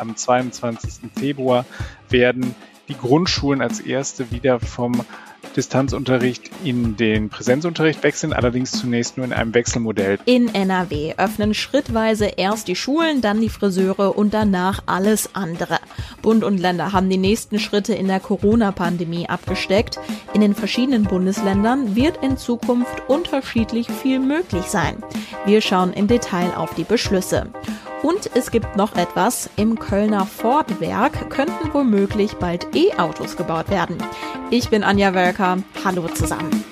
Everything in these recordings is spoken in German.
am 22. Februar werden die Grundschulen als erste wieder vom Distanzunterricht in den Präsenzunterricht wechseln, allerdings zunächst nur in einem Wechselmodell. In NRW öffnen schrittweise erst die Schulen, dann die Friseure und danach alles andere. Bund und Länder haben die nächsten Schritte in der Corona-Pandemie abgesteckt. In den verschiedenen Bundesländern wird in Zukunft unterschiedlich viel möglich sein. Wir schauen im Detail auf die Beschlüsse. Und es gibt noch etwas. Im Kölner Ford-Werk könnten womöglich bald E-Autos gebaut werden. Ich bin Anja Wölker. Hallo zusammen.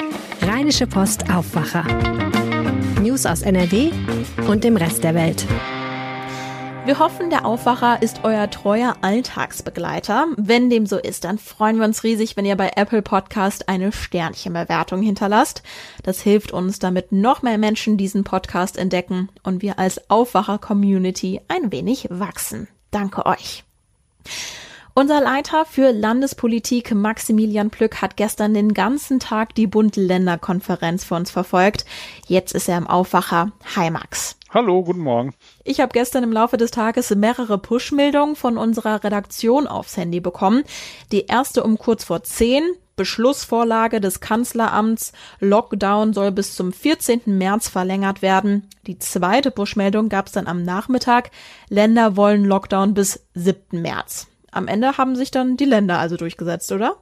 Rheinische Post Aufwacher. News aus NRW und dem Rest der Welt. Wir hoffen, der Aufwacher ist euer treuer Alltagsbegleiter. Wenn dem so ist, dann freuen wir uns riesig, wenn ihr bei Apple Podcast eine Sternchenbewertung hinterlasst. Das hilft uns, damit noch mehr Menschen diesen Podcast entdecken und wir als Aufwacher-Community ein wenig wachsen. Danke euch. Unser Leiter für Landespolitik, Maximilian Plück, hat gestern den ganzen Tag die Bund-Länder-Konferenz für uns verfolgt. Jetzt ist er im Aufwacher. Hi Max. Hallo, guten Morgen. Ich habe gestern im Laufe des Tages mehrere Push-Meldungen von unserer Redaktion aufs Handy bekommen. Die erste um kurz vor zehn. Beschlussvorlage des Kanzleramts. Lockdown soll bis zum 14. März verlängert werden. Die zweite Push-Meldung gab es dann am Nachmittag. Länder wollen Lockdown bis 7. März. Am Ende haben sich dann die Länder also durchgesetzt, oder?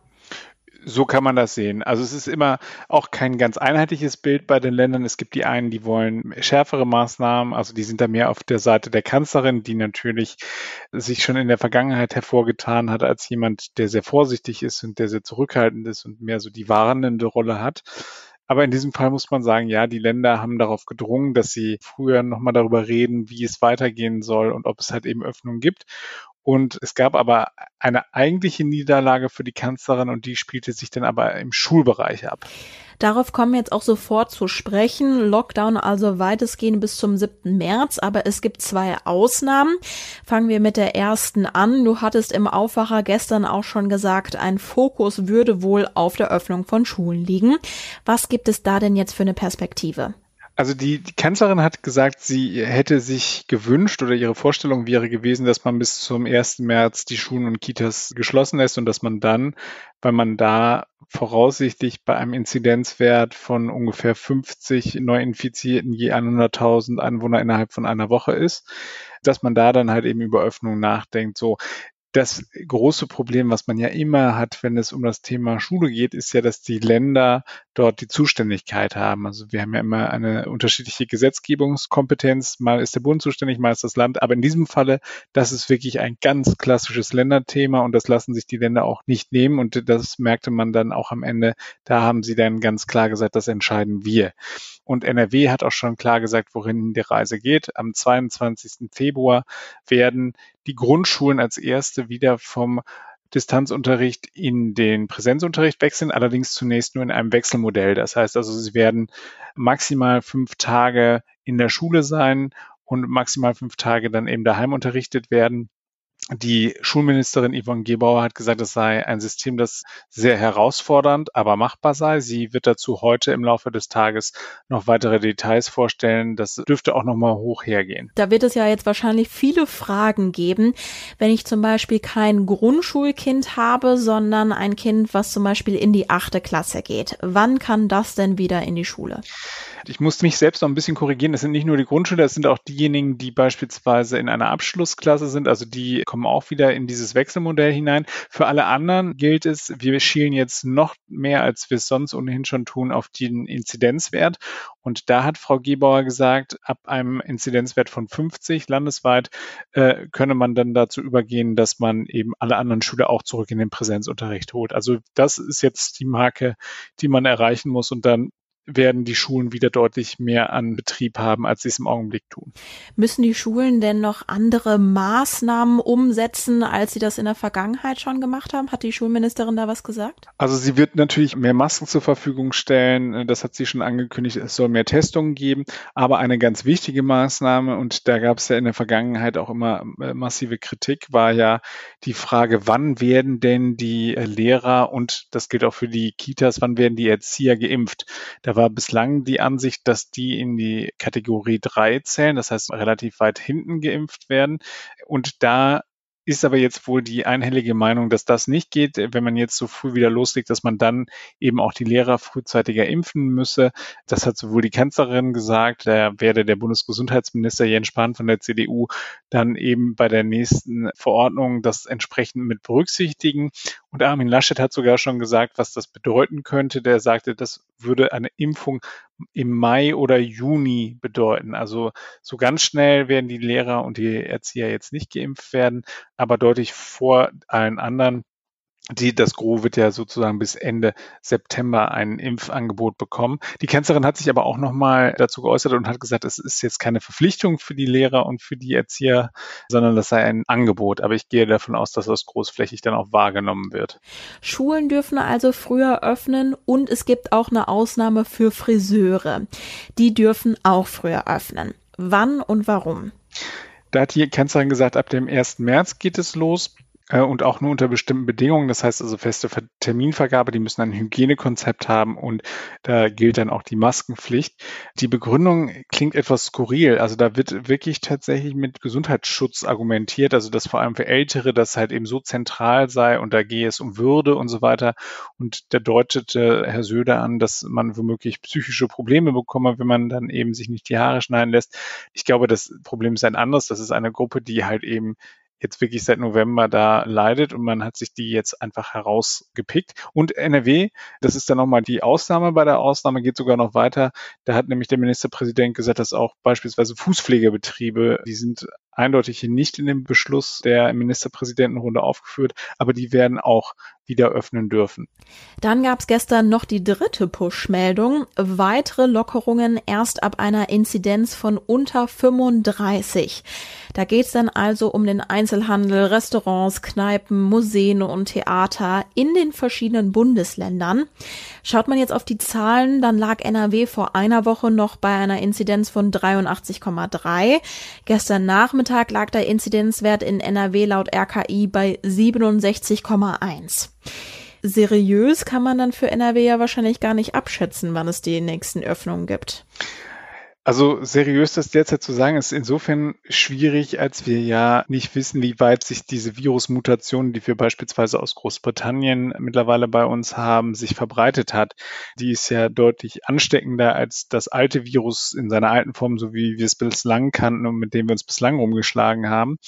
So kann man das sehen. Also es ist immer auch kein ganz einheitliches Bild bei den Ländern. Es gibt die einen, die wollen schärfere Maßnahmen, also die sind da mehr auf der Seite der Kanzlerin, die natürlich sich schon in der Vergangenheit hervorgetan hat als jemand, der sehr vorsichtig ist und der sehr zurückhaltend ist und mehr so die warnende Rolle hat. Aber in diesem Fall muss man sagen, ja, die Länder haben darauf gedrungen, dass sie früher nochmal darüber reden, wie es weitergehen soll und ob es halt eben Öffnungen gibt. Und es gab aber eine eigentliche Niederlage für die Kanzlerin und die spielte sich dann aber im Schulbereich ab. Darauf kommen wir jetzt auch sofort zu sprechen. Lockdown also weitestgehend bis zum 7. März, aber es gibt zwei Ausnahmen. Fangen wir mit der ersten an. Du hattest im Aufwacher gestern auch schon gesagt, ein Fokus würde wohl auf der Öffnung von Schulen liegen. Was gibt es da denn jetzt für eine Perspektive? Also die, die Kanzlerin hat gesagt, sie hätte sich gewünscht oder ihre Vorstellung wäre gewesen, dass man bis zum 1. März die Schulen und Kitas geschlossen lässt und dass man dann, weil man da voraussichtlich bei einem Inzidenzwert von ungefähr 50 Neuinfizierten je 100.000 Einwohner innerhalb von einer Woche ist, dass man da dann halt eben über Öffnung nachdenkt. So, das große Problem, was man ja immer hat, wenn es um das Thema Schule geht, ist ja, dass die Länder dort die Zuständigkeit haben. Also wir haben ja immer eine unterschiedliche Gesetzgebungskompetenz. Mal ist der Bund zuständig, mal ist das Land. Aber in diesem Falle, das ist wirklich ein ganz klassisches Länderthema und das lassen sich die Länder auch nicht nehmen. Und das merkte man dann auch am Ende. Da haben sie dann ganz klar gesagt, das entscheiden wir. Und NRW hat auch schon klar gesagt, worin die Reise geht. Am 22. Februar werden die Grundschulen als erste wieder vom Distanzunterricht in den Präsenzunterricht wechseln, allerdings zunächst nur in einem Wechselmodell. Das heißt also, sie werden maximal fünf Tage in der Schule sein und maximal fünf Tage dann eben daheim unterrichtet werden. Die Schulministerin Yvonne Gebauer hat gesagt, es sei ein System, das sehr herausfordernd, aber machbar sei. Sie wird dazu heute im Laufe des Tages noch weitere Details vorstellen. Das dürfte auch noch mal hoch hergehen. Da wird es ja jetzt wahrscheinlich viele Fragen geben, wenn ich zum Beispiel kein Grundschulkind habe, sondern ein Kind, was zum Beispiel in die achte Klasse geht. Wann kann das denn wieder in die Schule? Ich musste mich selbst noch ein bisschen korrigieren. Es sind nicht nur die Grundschüler, es sind auch diejenigen, die beispielsweise in einer Abschlussklasse sind. Also die kommen auch wieder in dieses Wechselmodell hinein. Für alle anderen gilt es, wir schielen jetzt noch mehr, als wir es sonst ohnehin schon tun, auf den Inzidenzwert. Und da hat Frau Gebauer gesagt, ab einem Inzidenzwert von 50 landesweit äh, könne man dann dazu übergehen, dass man eben alle anderen Schüler auch zurück in den Präsenzunterricht holt. Also das ist jetzt die Marke, die man erreichen muss. Und dann werden die Schulen wieder deutlich mehr an Betrieb haben, als sie es im Augenblick tun. Müssen die Schulen denn noch andere Maßnahmen umsetzen, als sie das in der Vergangenheit schon gemacht haben? Hat die Schulministerin da was gesagt? Also sie wird natürlich mehr Masken zur Verfügung stellen. Das hat sie schon angekündigt. Es soll mehr Testungen geben. Aber eine ganz wichtige Maßnahme, und da gab es ja in der Vergangenheit auch immer äh, massive Kritik, war ja die Frage, wann werden denn die äh, Lehrer und das gilt auch für die Kitas, wann werden die Erzieher geimpft? Da war bislang die Ansicht, dass die in die Kategorie 3 zählen, das heißt relativ weit hinten geimpft werden. Und da ist aber jetzt wohl die einhellige Meinung, dass das nicht geht, wenn man jetzt so früh wieder loslegt, dass man dann eben auch die Lehrer frühzeitiger impfen müsse. Das hat sowohl die Kanzlerin gesagt, da werde der Bundesgesundheitsminister Jens Spahn von der CDU dann eben bei der nächsten Verordnung das entsprechend mit berücksichtigen. Und Armin Laschet hat sogar schon gesagt, was das bedeuten könnte. Der sagte, das würde eine Impfung im Mai oder Juni bedeuten. Also so ganz schnell werden die Lehrer und die Erzieher jetzt nicht geimpft werden, aber deutlich vor allen anderen die, das Gros wird ja sozusagen bis Ende September ein Impfangebot bekommen. Die Kanzlerin hat sich aber auch nochmal dazu geäußert und hat gesagt, es ist jetzt keine Verpflichtung für die Lehrer und für die Erzieher, sondern das sei ein Angebot. Aber ich gehe davon aus, dass das großflächig dann auch wahrgenommen wird. Schulen dürfen also früher öffnen und es gibt auch eine Ausnahme für Friseure. Die dürfen auch früher öffnen. Wann und warum? Da hat die Kanzlerin gesagt, ab dem 1. März geht es los. Äh, und auch nur unter bestimmten Bedingungen. Das heißt also feste Terminvergabe, die müssen ein Hygienekonzept haben und da gilt dann auch die Maskenpflicht. Die Begründung klingt etwas skurril. Also da wird wirklich tatsächlich mit Gesundheitsschutz argumentiert, also dass vor allem für Ältere das halt eben so zentral sei und da gehe es um Würde und so weiter. Und da deutete Herr Söder an, dass man womöglich psychische Probleme bekomme, wenn man dann eben sich nicht die Haare schneiden lässt. Ich glaube, das Problem ist ein anderes. Das ist eine Gruppe, die halt eben jetzt wirklich seit November da leidet und man hat sich die jetzt einfach herausgepickt. Und NRW, das ist dann nochmal die Ausnahme. Bei der Ausnahme geht sogar noch weiter. Da hat nämlich der Ministerpräsident gesagt, dass auch beispielsweise Fußpflegebetriebe, die sind eindeutig nicht in dem Beschluss der Ministerpräsidentenrunde aufgeführt, aber die werden auch wieder öffnen dürfen. Dann gab es gestern noch die dritte Push-Meldung. Weitere Lockerungen erst ab einer Inzidenz von unter 35. Da geht es dann also um den Einzelhandel, Restaurants, Kneipen, Museen und Theater in den verschiedenen Bundesländern. Schaut man jetzt auf die Zahlen, dann lag NRW vor einer Woche noch bei einer Inzidenz von 83,3. Gestern Nachmittag lag der Inzidenzwert in NRW laut RKI bei 67,1. Seriös kann man dann für NRW ja wahrscheinlich gar nicht abschätzen, wann es die nächsten Öffnungen gibt. Also seriös das derzeit zu sagen, ist insofern schwierig, als wir ja nicht wissen, wie weit sich diese Virusmutation, die wir beispielsweise aus Großbritannien mittlerweile bei uns haben, sich verbreitet hat. Die ist ja deutlich ansteckender als das alte Virus in seiner alten Form, so wie wir es bislang kannten und mit dem wir uns bislang rumgeschlagen haben.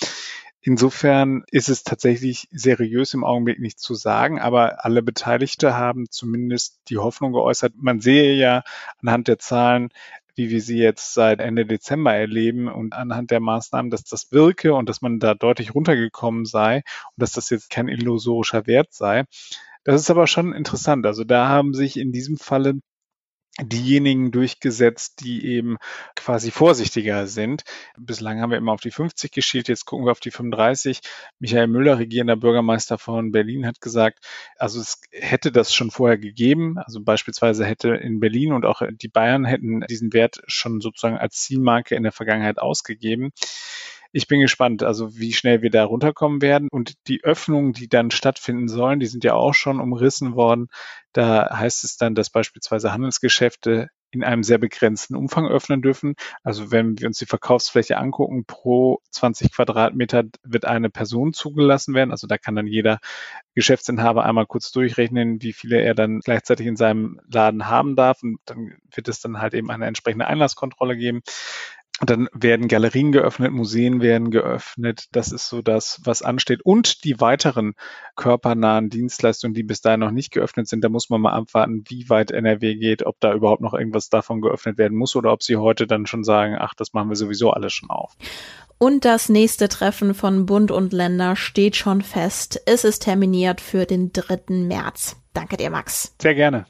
Insofern ist es tatsächlich seriös im Augenblick nicht zu sagen, aber alle Beteiligte haben zumindest die Hoffnung geäußert. Man sehe ja anhand der Zahlen, wie wir sie jetzt seit Ende Dezember erleben und anhand der Maßnahmen, dass das wirke und dass man da deutlich runtergekommen sei und dass das jetzt kein illusorischer Wert sei. Das ist aber schon interessant. Also da haben sich in diesem Falle diejenigen durchgesetzt, die eben quasi vorsichtiger sind. Bislang haben wir immer auf die 50 geschielt, jetzt gucken wir auf die 35. Michael Müller, regierender Bürgermeister von Berlin, hat gesagt, also es hätte das schon vorher gegeben. Also beispielsweise hätte in Berlin und auch die Bayern hätten diesen Wert schon sozusagen als Zielmarke in der Vergangenheit ausgegeben ich bin gespannt, also wie schnell wir da runterkommen werden. Und die Öffnungen, die dann stattfinden sollen, die sind ja auch schon umrissen worden. Da heißt es dann, dass beispielsweise Handelsgeschäfte in einem sehr begrenzten Umfang öffnen dürfen. Also wenn wir uns die Verkaufsfläche angucken, pro 20 Quadratmeter wird eine Person zugelassen werden. Also da kann dann jeder Geschäftsinhaber einmal kurz durchrechnen, wie viele er dann gleichzeitig in seinem Laden haben darf. Und dann wird es dann halt eben eine entsprechende Einlasskontrolle geben. Dann werden Galerien geöffnet, Museen werden geöffnet. Das ist so das, was ansteht. Und die weiteren körpernahen Dienstleistungen, die bis dahin noch nicht geöffnet sind, da muss man mal abwarten, wie weit NRW geht, ob da überhaupt noch irgendwas davon geöffnet werden muss oder ob sie heute dann schon sagen, ach, das machen wir sowieso alles schon auf. Und das nächste Treffen von Bund und Länder steht schon fest. Es ist terminiert für den 3. März. Danke dir, Max. Sehr gerne.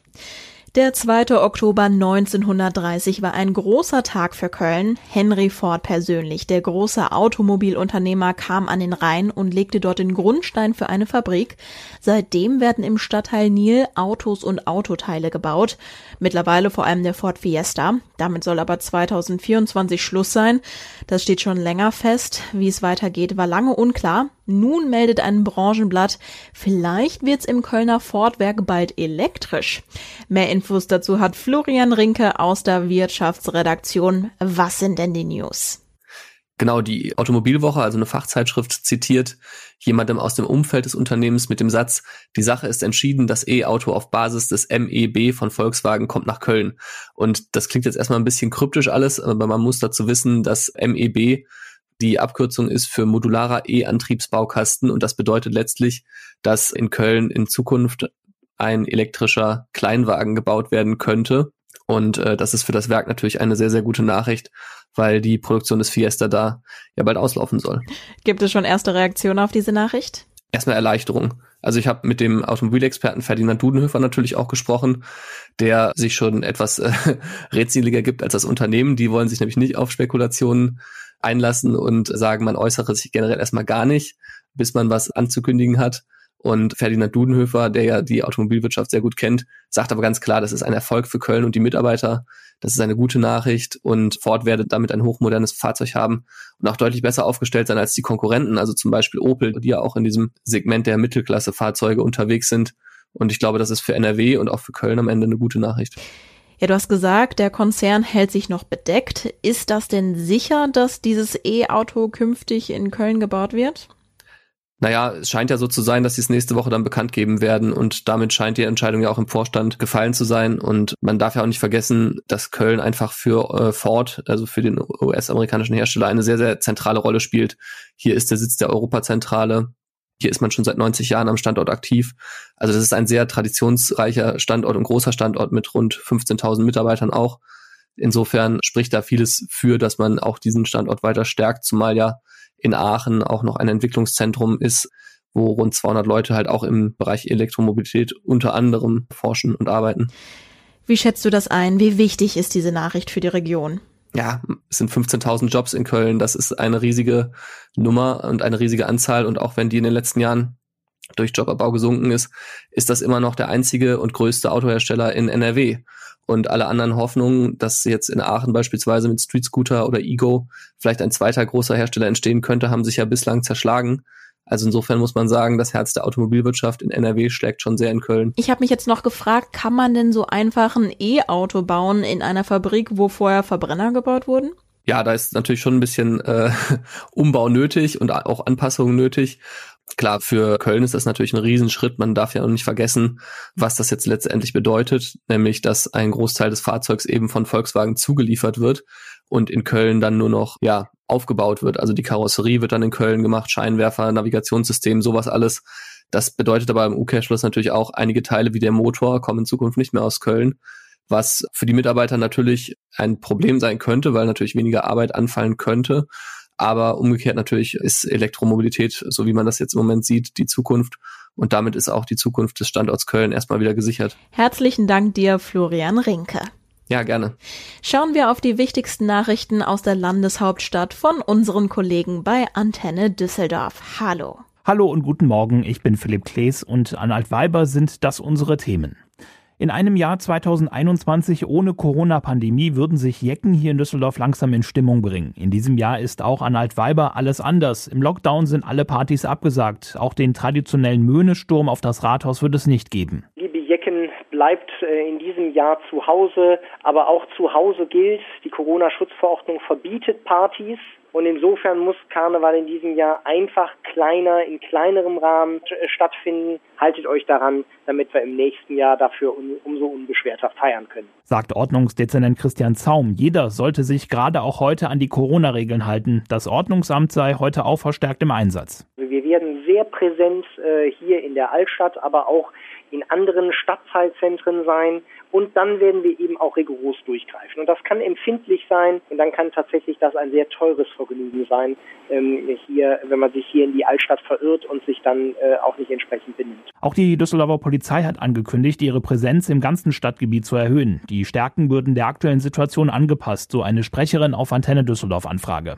Der 2. Oktober 1930 war ein großer Tag für Köln. Henry Ford persönlich, der große Automobilunternehmer, kam an den Rhein und legte dort den Grundstein für eine Fabrik. Seitdem werden im Stadtteil Nil Autos und Autoteile gebaut. Mittlerweile vor allem der Ford Fiesta. Damit soll aber 2024 Schluss sein. Das steht schon länger fest. Wie es weitergeht, war lange unklar. Nun meldet ein Branchenblatt, vielleicht wird's im Kölner Fordwerk bald elektrisch. Mehr Infos dazu hat Florian Rinke aus der Wirtschaftsredaktion. Was sind denn die News? genau die Automobilwoche, also eine Fachzeitschrift, zitiert jemandem aus dem Umfeld des Unternehmens mit dem Satz, die Sache ist entschieden, das E-Auto auf Basis des MEB von Volkswagen kommt nach Köln. Und das klingt jetzt erstmal ein bisschen kryptisch alles, aber man muss dazu wissen, dass MEB die Abkürzung ist für modularer E-Antriebsbaukasten und das bedeutet letztlich, dass in Köln in Zukunft ein elektrischer Kleinwagen gebaut werden könnte. Und äh, das ist für das Werk natürlich eine sehr, sehr gute Nachricht, weil die Produktion des Fiesta da ja bald auslaufen soll. Gibt es schon erste Reaktionen auf diese Nachricht? Erstmal Erleichterung. Also ich habe mit dem Automobilexperten Ferdinand Dudenhöfer natürlich auch gesprochen, der sich schon etwas äh, redseliger gibt als das Unternehmen. Die wollen sich nämlich nicht auf Spekulationen einlassen und sagen, man äußere sich generell erstmal gar nicht, bis man was anzukündigen hat. Und Ferdinand Dudenhöfer, der ja die Automobilwirtschaft sehr gut kennt, sagt aber ganz klar, das ist ein Erfolg für Köln und die Mitarbeiter. Das ist eine gute Nachricht und Ford werde damit ein hochmodernes Fahrzeug haben und auch deutlich besser aufgestellt sein als die Konkurrenten, also zum Beispiel Opel, die ja auch in diesem Segment der Mittelklasse-Fahrzeuge unterwegs sind. Und ich glaube, das ist für NRW und auch für Köln am Ende eine gute Nachricht. Ja, du hast gesagt, der Konzern hält sich noch bedeckt. Ist das denn sicher, dass dieses E-Auto künftig in Köln gebaut wird? Naja, es scheint ja so zu sein, dass sie es nächste Woche dann bekannt geben werden und damit scheint die Entscheidung ja auch im Vorstand gefallen zu sein und man darf ja auch nicht vergessen, dass Köln einfach für äh, Ford, also für den US-amerikanischen Hersteller, eine sehr, sehr zentrale Rolle spielt. Hier ist der Sitz der Europazentrale. Hier ist man schon seit 90 Jahren am Standort aktiv. Also das ist ein sehr traditionsreicher Standort und großer Standort mit rund 15.000 Mitarbeitern auch. Insofern spricht da vieles für, dass man auch diesen Standort weiter stärkt, zumal ja in Aachen auch noch ein Entwicklungszentrum ist, wo rund 200 Leute halt auch im Bereich Elektromobilität unter anderem forschen und arbeiten. Wie schätzt du das ein? Wie wichtig ist diese Nachricht für die Region? Ja, es sind 15.000 Jobs in Köln. Das ist eine riesige Nummer und eine riesige Anzahl. Und auch wenn die in den letzten Jahren durch Jobabbau gesunken ist, ist das immer noch der einzige und größte Autohersteller in NRW. Und alle anderen Hoffnungen, dass jetzt in Aachen beispielsweise mit Street Scooter oder Ego vielleicht ein zweiter großer Hersteller entstehen könnte, haben sich ja bislang zerschlagen. Also insofern muss man sagen, das Herz der Automobilwirtschaft in NRW schlägt schon sehr in Köln. Ich habe mich jetzt noch gefragt, kann man denn so einfach ein E-Auto bauen in einer Fabrik, wo vorher Verbrenner gebaut wurden? Ja, da ist natürlich schon ein bisschen äh, Umbau nötig und auch Anpassungen nötig. Klar, für Köln ist das natürlich ein Riesenschritt. Man darf ja auch nicht vergessen, was das jetzt letztendlich bedeutet, nämlich, dass ein Großteil des Fahrzeugs eben von Volkswagen zugeliefert wird und in Köln dann nur noch, ja, aufgebaut wird. Also die Karosserie wird dann in Köln gemacht, Scheinwerfer, Navigationssystem, sowas alles. Das bedeutet aber im Umkehrschluss natürlich auch, einige Teile wie der Motor kommen in Zukunft nicht mehr aus Köln, was für die Mitarbeiter natürlich ein Problem sein könnte, weil natürlich weniger Arbeit anfallen könnte. Aber umgekehrt natürlich ist Elektromobilität, so wie man das jetzt im Moment sieht, die Zukunft. Und damit ist auch die Zukunft des Standorts Köln erstmal wieder gesichert. Herzlichen Dank dir, Florian Rinke. Ja, gerne. Schauen wir auf die wichtigsten Nachrichten aus der Landeshauptstadt von unseren Kollegen bei Antenne Düsseldorf. Hallo. Hallo und guten Morgen, ich bin Philipp Klees und an Altweiber sind das unsere Themen. In einem Jahr 2021 ohne Corona-Pandemie würden sich Jecken hier in Düsseldorf langsam in Stimmung bringen. In diesem Jahr ist auch an Altweiber alles anders. Im Lockdown sind alle Partys abgesagt. Auch den traditionellen Möhnesturm auf das Rathaus wird es nicht geben. Liebe Jecken, bleibt äh, in diesem Jahr zu Hause. Aber auch zu Hause gilt, die Corona-Schutzverordnung verbietet Partys. Und insofern muss Karneval in diesem Jahr einfach kleiner, in kleinerem Rahmen äh, stattfinden. Haltet euch daran, damit wir im nächsten Jahr dafür um, umso unbeschwerter feiern können. Sagt Ordnungsdezernent Christian Zaum. Jeder sollte sich gerade auch heute an die Corona-Regeln halten. Das Ordnungsamt sei heute auch verstärkt im Einsatz. Wir werden sehr präsent äh, hier in der Altstadt, aber auch in anderen Stadtteilzentren sein und dann werden wir eben auch rigoros durchgreifen. Und das kann empfindlich sein und dann kann tatsächlich das ein sehr teures Vergnügen sein, ähm, hier, wenn man sich hier in die Altstadt verirrt und sich dann äh, auch nicht entsprechend benimmt. Auch die Düsseldorfer Polizei hat angekündigt, ihre Präsenz im ganzen Stadtgebiet zu erhöhen. Die Stärken würden der aktuellen Situation angepasst, so eine Sprecherin auf Antenne Düsseldorf Anfrage.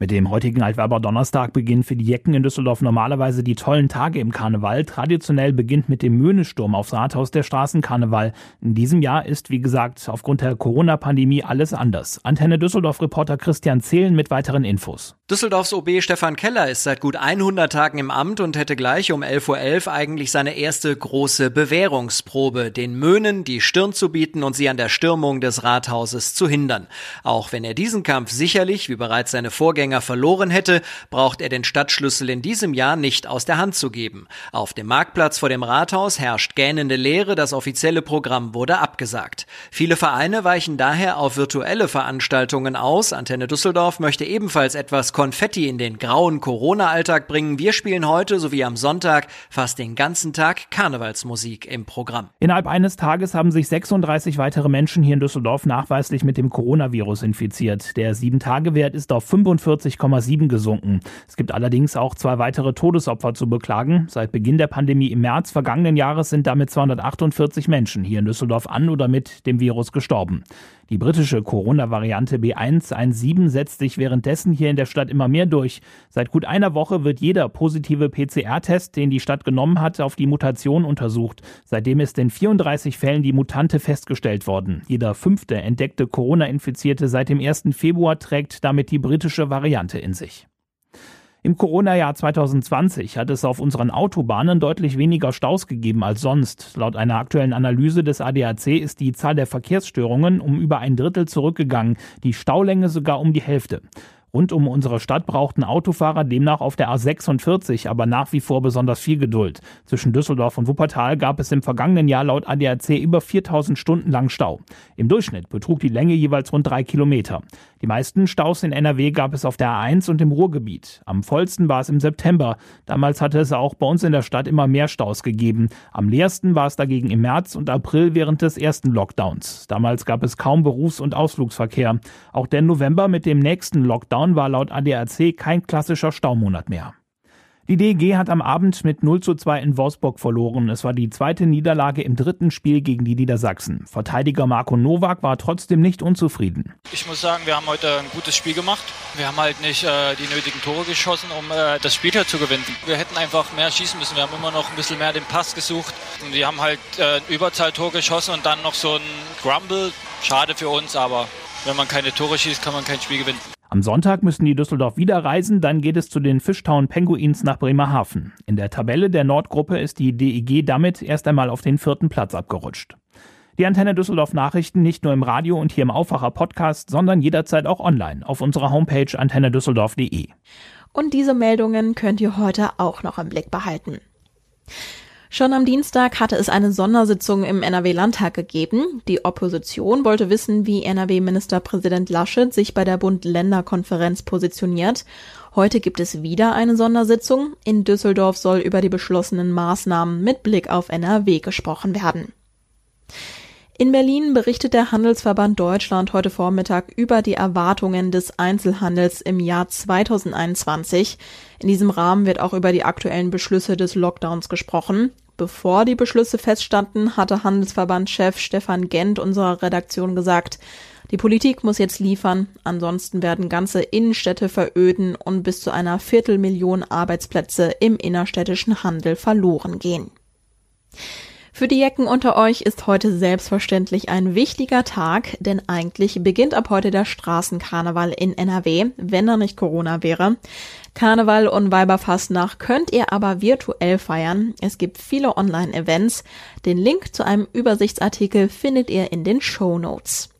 Mit dem heutigen Altwerber Donnerstag beginnen für die Jecken in Düsseldorf normalerweise die tollen Tage im Karneval. Traditionell beginnt mit dem Möhnesturm aufs Rathaus der Straßenkarneval. In diesem Jahr ist, wie gesagt, aufgrund der Corona-Pandemie alles anders. Antenne Düsseldorf-Reporter Christian Zehlen mit weiteren Infos. Düsseldorfs OB Stefan Keller ist seit gut 100 Tagen im Amt und hätte gleich um 11.11 Uhr eigentlich seine erste große Bewährungsprobe, den Möhnen die Stirn zu bieten und sie an der Stürmung des Rathauses zu hindern. Auch wenn er diesen Kampf sicherlich, wie bereits seine Vorgänger Vorgänger verloren hätte, braucht er den Stadtschlüssel in diesem Jahr nicht aus der Hand zu geben. Auf dem Marktplatz vor dem Rathaus herrscht gähnende Leere, das offizielle Programm wurde abgesagt. Viele Vereine weichen daher auf virtuelle Veranstaltungen aus. Antenne Düsseldorf möchte ebenfalls etwas Konfetti in den grauen Corona-Alltag bringen. Wir spielen heute sowie am Sonntag fast den ganzen Tag Karnevalsmusik im Programm. Innerhalb eines Tages haben sich 36 weitere Menschen hier in Düsseldorf nachweislich mit dem Coronavirus infiziert. Der 7-Tage-Wert ist auf 45,7 gesunken. Es gibt allerdings auch zwei weitere Todesopfer zu beklagen. Seit Beginn der Pandemie im März vergangenen Jahres sind damit 248 Menschen hier in Düsseldorf an oder mit dem Virus gestorben. Die britische Corona-Variante B117 setzt sich währenddessen hier in der Stadt immer mehr durch. Seit gut einer Woche wird jeder positive PCR-Test, den die Stadt genommen hat, auf die Mutation untersucht. Seitdem ist in 34 Fällen die Mutante festgestellt worden. Jeder fünfte entdeckte Corona-Infizierte seit dem 1. Februar trägt damit die britische Variante in sich. Im Corona-Jahr 2020 hat es auf unseren Autobahnen deutlich weniger Staus gegeben als sonst. Laut einer aktuellen Analyse des ADAC ist die Zahl der Verkehrsstörungen um über ein Drittel zurückgegangen, die Staulänge sogar um die Hälfte. Rund um unsere Stadt brauchten Autofahrer demnach auf der A46 aber nach wie vor besonders viel Geduld. Zwischen Düsseldorf und Wuppertal gab es im vergangenen Jahr laut ADAC über 4000 Stunden lang Stau. Im Durchschnitt betrug die Länge jeweils rund drei Kilometer. Die meisten Staus in NRW gab es auf der A1 und im Ruhrgebiet. Am vollsten war es im September. Damals hatte es auch bei uns in der Stadt immer mehr Staus gegeben. Am leersten war es dagegen im März und April während des ersten Lockdowns. Damals gab es kaum Berufs- und Ausflugsverkehr. Auch der November mit dem nächsten Lockdown war laut ADAC kein klassischer Staumonat mehr. Die DEG hat am Abend mit 0 zu 2 in Wolfsburg verloren. Es war die zweite Niederlage im dritten Spiel gegen die Niedersachsen. Verteidiger Marco Nowak war trotzdem nicht unzufrieden. Ich muss sagen, wir haben heute ein gutes Spiel gemacht. Wir haben halt nicht äh, die nötigen Tore geschossen, um äh, das Spiel hier zu gewinnen. Wir hätten einfach mehr schießen müssen. Wir haben immer noch ein bisschen mehr den Pass gesucht. Und die haben halt äh, Überzahltor geschossen und dann noch so ein Grumble. Schade für uns, aber wenn man keine Tore schießt, kann man kein Spiel gewinnen. Am Sonntag müssen die Düsseldorf wieder reisen, dann geht es zu den Fishtown Penguins nach Bremerhaven. In der Tabelle der Nordgruppe ist die DEG damit erst einmal auf den vierten Platz abgerutscht. Die Antenne Düsseldorf Nachrichten nicht nur im Radio und hier im Aufwacher Podcast, sondern jederzeit auch online auf unserer Homepage antennedüsseldorf.de. Und diese Meldungen könnt ihr heute auch noch im Blick behalten. Schon am Dienstag hatte es eine Sondersitzung im NRW-Landtag gegeben. Die Opposition wollte wissen, wie NRW-Ministerpräsident Laschet sich bei der Bund-Länder-Konferenz positioniert. Heute gibt es wieder eine Sondersitzung. In Düsseldorf soll über die beschlossenen Maßnahmen mit Blick auf NRW gesprochen werden. In Berlin berichtet der Handelsverband Deutschland heute Vormittag über die Erwartungen des Einzelhandels im Jahr 2021. In diesem Rahmen wird auch über die aktuellen Beschlüsse des Lockdowns gesprochen. Bevor die Beschlüsse feststanden, hatte Handelsverbandchef Stefan Gent unserer Redaktion gesagt, die Politik muss jetzt liefern, ansonsten werden ganze Innenstädte veröden und bis zu einer Viertelmillion Arbeitsplätze im innerstädtischen Handel verloren gehen. Für die Jecken unter euch ist heute selbstverständlich ein wichtiger Tag, denn eigentlich beginnt ab heute der Straßenkarneval in NRW, wenn er nicht Corona wäre. Karneval und Weiberfastnacht könnt ihr aber virtuell feiern. Es gibt viele Online-Events. Den Link zu einem Übersichtsartikel findet ihr in den Show Notes.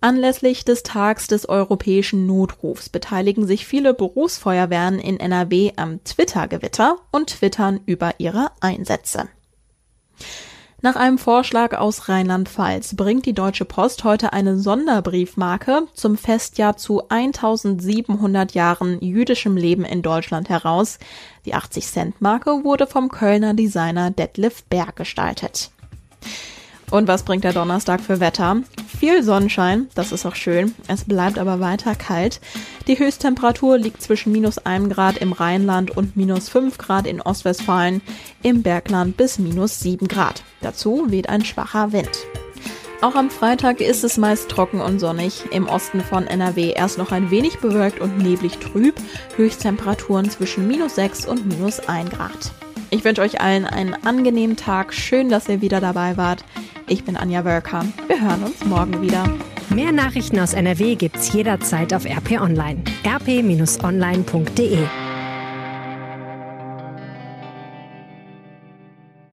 Anlässlich des Tags des europäischen Notrufs beteiligen sich viele Berufsfeuerwehren in NRW am Twitter-Gewitter und twittern über ihre Einsätze. Nach einem Vorschlag aus Rheinland-Pfalz bringt die Deutsche Post heute eine Sonderbriefmarke zum Festjahr zu 1700 Jahren jüdischem Leben in Deutschland heraus. Die 80-Cent-Marke wurde vom Kölner Designer Detlef Berg gestaltet. Und was bringt der Donnerstag für Wetter? Viel Sonnenschein, das ist auch schön. Es bleibt aber weiter kalt. Die Höchsttemperatur liegt zwischen minus 1 Grad im Rheinland und minus 5 Grad in Ostwestfalen, im Bergland bis minus 7 Grad. Dazu weht ein schwacher Wind. Auch am Freitag ist es meist trocken und sonnig. Im Osten von NRW erst noch ein wenig bewölkt und neblig trüb. Höchsttemperaturen zwischen minus 6 und minus 1 Grad. Ich wünsche euch allen einen angenehmen Tag. Schön, dass ihr wieder dabei wart. Ich bin Anja Wölker. Wir hören uns morgen wieder. Mehr Nachrichten aus NRW gibt's jederzeit auf RP Online. rp-online.de